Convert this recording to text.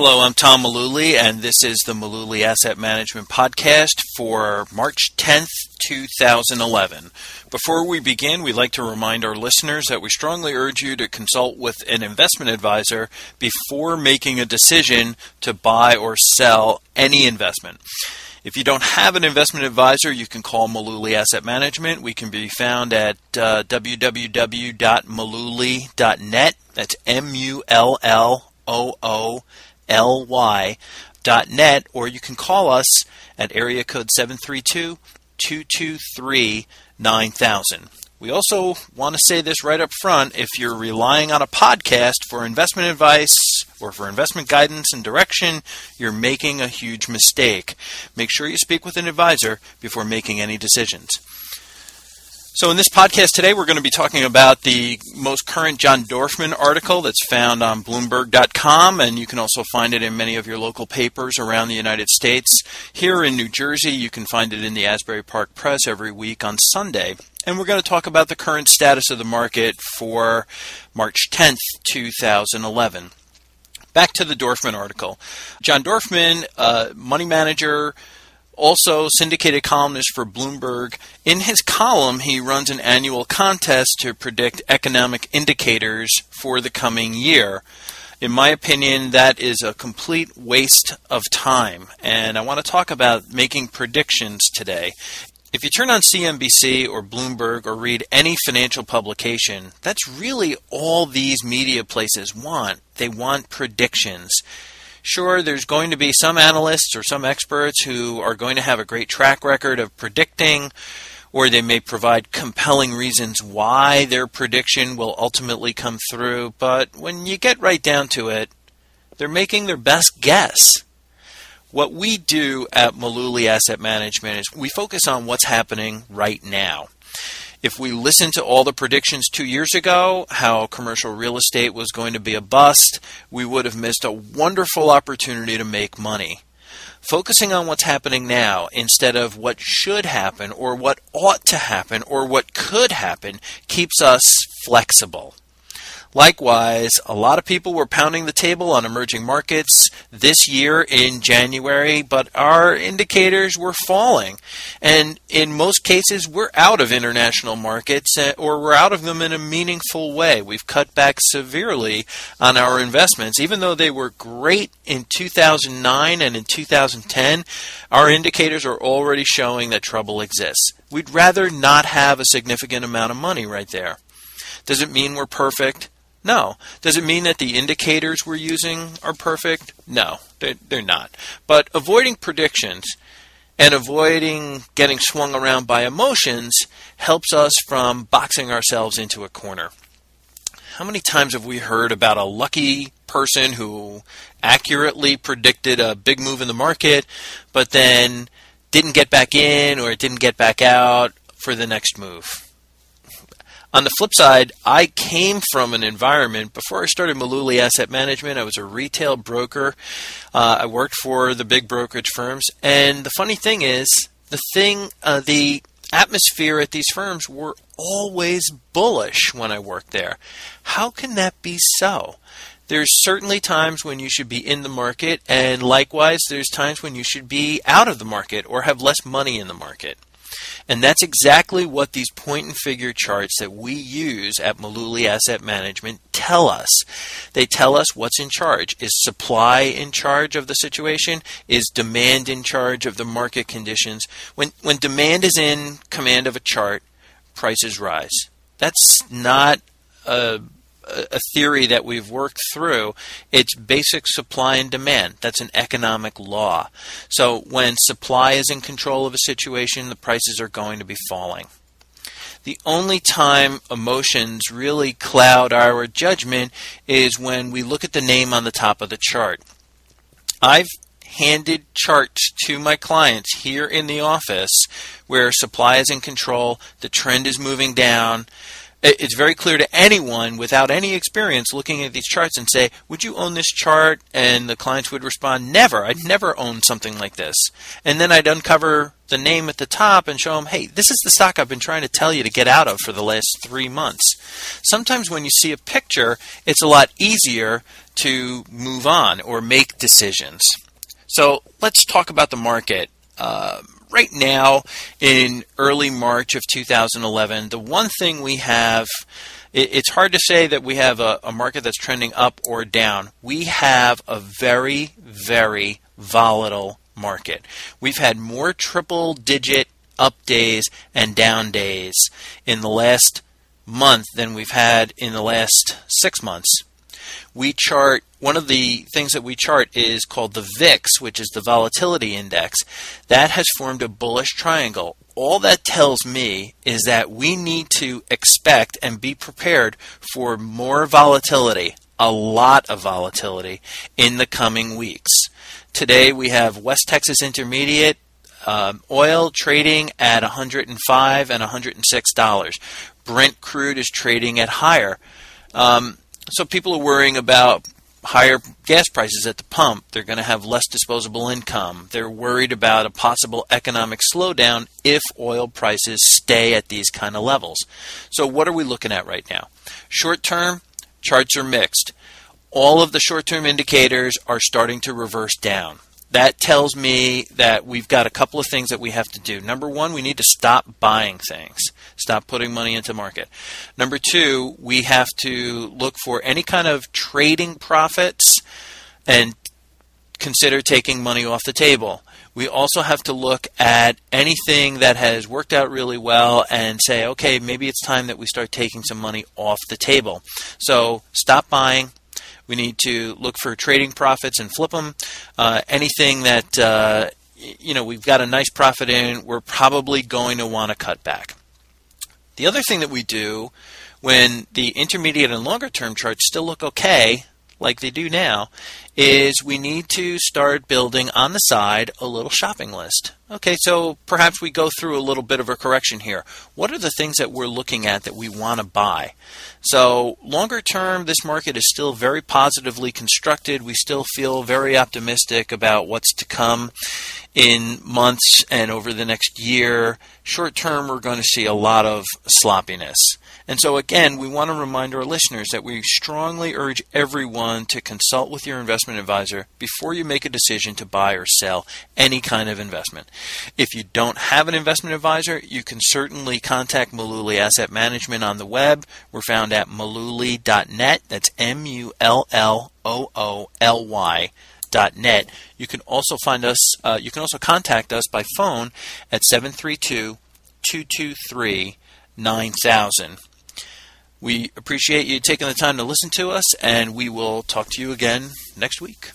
Hello, I'm Tom Mullooly, and this is the Mullooly Asset Management Podcast for March 10th, 2011. Before we begin, we'd like to remind our listeners that we strongly urge you to consult with an investment advisor before making a decision to buy or sell any investment. If you don't have an investment advisor, you can call Mullooly Asset Management. We can be found at uh. That's M U L L O O ly.net, or you can call us at area code 732 223 9000. We also want to say this right up front if you're relying on a podcast for investment advice or for investment guidance and direction, you're making a huge mistake. Make sure you speak with an advisor before making any decisions. So, in this podcast today, we're going to be talking about the most current John Dorfman article that's found on Bloomberg.com, and you can also find it in many of your local papers around the United States. Here in New Jersey, you can find it in the Asbury Park Press every week on Sunday. And we're going to talk about the current status of the market for March 10th, 2011. Back to the Dorfman article. John Dorfman, uh, money manager, also syndicated columnist for Bloomberg. In his column, he runs an annual contest to predict economic indicators for the coming year. In my opinion, that is a complete waste of time, and I want to talk about making predictions today. If you turn on CNBC or Bloomberg or read any financial publication, that's really all these media places want. They want predictions. Sure, there's going to be some analysts or some experts who are going to have a great track record of predicting, or they may provide compelling reasons why their prediction will ultimately come through. But when you get right down to it, they're making their best guess. What we do at Mullooly Asset Management is we focus on what's happening right now if we listened to all the predictions two years ago, how commercial real estate was going to be a bust, we would have missed a wonderful opportunity to make money. Focusing on what's happening now instead of what should happen or what ought to happen or what could happen keeps us flexible. Likewise, a lot of people were pounding the table on emerging markets this year in January, but our indicators were falling. And in most cases, we're out of international markets uh, or we're out of them in a meaningful way. We've cut back severely on our investments. Even though they were great in 2009 and in 2010, our indicators are already showing that trouble exists. We'd rather not have a significant amount of money right there. Does it mean we're perfect? No. Does it mean that the indicators we're using are perfect? No, they're not. But avoiding predictions and avoiding getting swung around by emotions helps us from boxing ourselves into a corner. How many times have we heard about a lucky person who accurately predicted a big move in the market, but then didn't get back in or didn't get back out for the next move? On the flip side, I came from an environment before I started Mullooly Asset Management. I was a retail broker. Uh, I worked for the big brokerage firms, and the funny thing is, the thing, uh, the atmosphere at these firms were always bullish when I worked there. How can that be so? There's certainly times when you should be in the market, and likewise, there's times when you should be out of the market or have less money in the market. And that's exactly what these point and figure charts that we use at Mullooly Asset Management tell us. They tell us what's in charge. Is supply in charge of the situation? Is demand in charge of the market conditions? When, when demand is in command of a chart, prices rise. That's not a a theory that we've worked through. It's basic supply and demand. That's an economic law. So when supply is in control of a situation, the prices are going to be falling. The only time emotions really cloud our judgment is when we look at the name on the top of the chart. I've handed charts to my clients here in the office where supply is in control, the trend is moving down, it's very clear to anyone without any experience looking at these charts and say, Would you own this chart? And the clients would respond, Never. I'd never own something like this. And then I'd uncover the name at the top and show them, Hey, this is the stock I've been trying to tell you to get out of for the last three months. Sometimes when you see a picture, it's a lot easier to move on or make decisions. So let's talk about the market. Uh, right now, in early March of 2011, the one thing we have it's hard to say that we have a, a, market that's trending up or down. We have a very, very volatile market. We've had more triple digit up days and down days in the last month than we've had in the last six months. We chart, one of the things that we chart is called the VIX, which is the volatility index. That has formed a bullish triangle. All that tells me is that we need to expect and be prepared for more volatility, a lot of volatility, in the coming weeks. Today we have West Texas Intermediate um, oil trading at 105 and 106 dollars. Brent crude is trading at higher. Um, so people are worrying about higher gas prices at the pump. They're going to have less disposable income. They're worried about a possible economic slowdown if oil prices stay at these kind of levels. So what are we looking at right now? Short term, charts are mixed. All of the short term indicators are starting to reverse down that tells me that we've got a couple of things that we have to do. Number one, we need to stop buying things, stop putting money into market. Number two, we have to look for any kind of trading profits and consider taking money off the table. We also have to look at anything that has worked out really well and say, okay, maybe it's time that we start taking some money off the table. So stop buying, we need to look for trading profits and flip them. Uh, anything that uh, you know we've got a nice profit in, we're probably going to want to cut back. The other thing that we do when the intermediate and longer term charts still look okay, like they do now, is we need to start building on the side a little shopping list. Okay, so perhaps we go through a little bit of a correction here. What are the things that we're looking at that we want to buy? So, longer term, this market is still very positively constructed. We still feel very optimistic about what's to come in months and over the next year. Short term, we're going to see a lot of sloppiness. And so, again, we want to remind our listeners that we strongly urge everyone to consult with your investment advisor before you make a decision to buy or sell any kind of investment. If you don't have an investment advisor, you can certainly contact Mullooly Asset Management on the web. We're found at mullooly.net. That's M U L L O O L Y. Net. You can also find us. Uh, you can also contact us by phone at 732 223 9000. We appreciate you taking the time to listen to us, and we will talk to you again next week.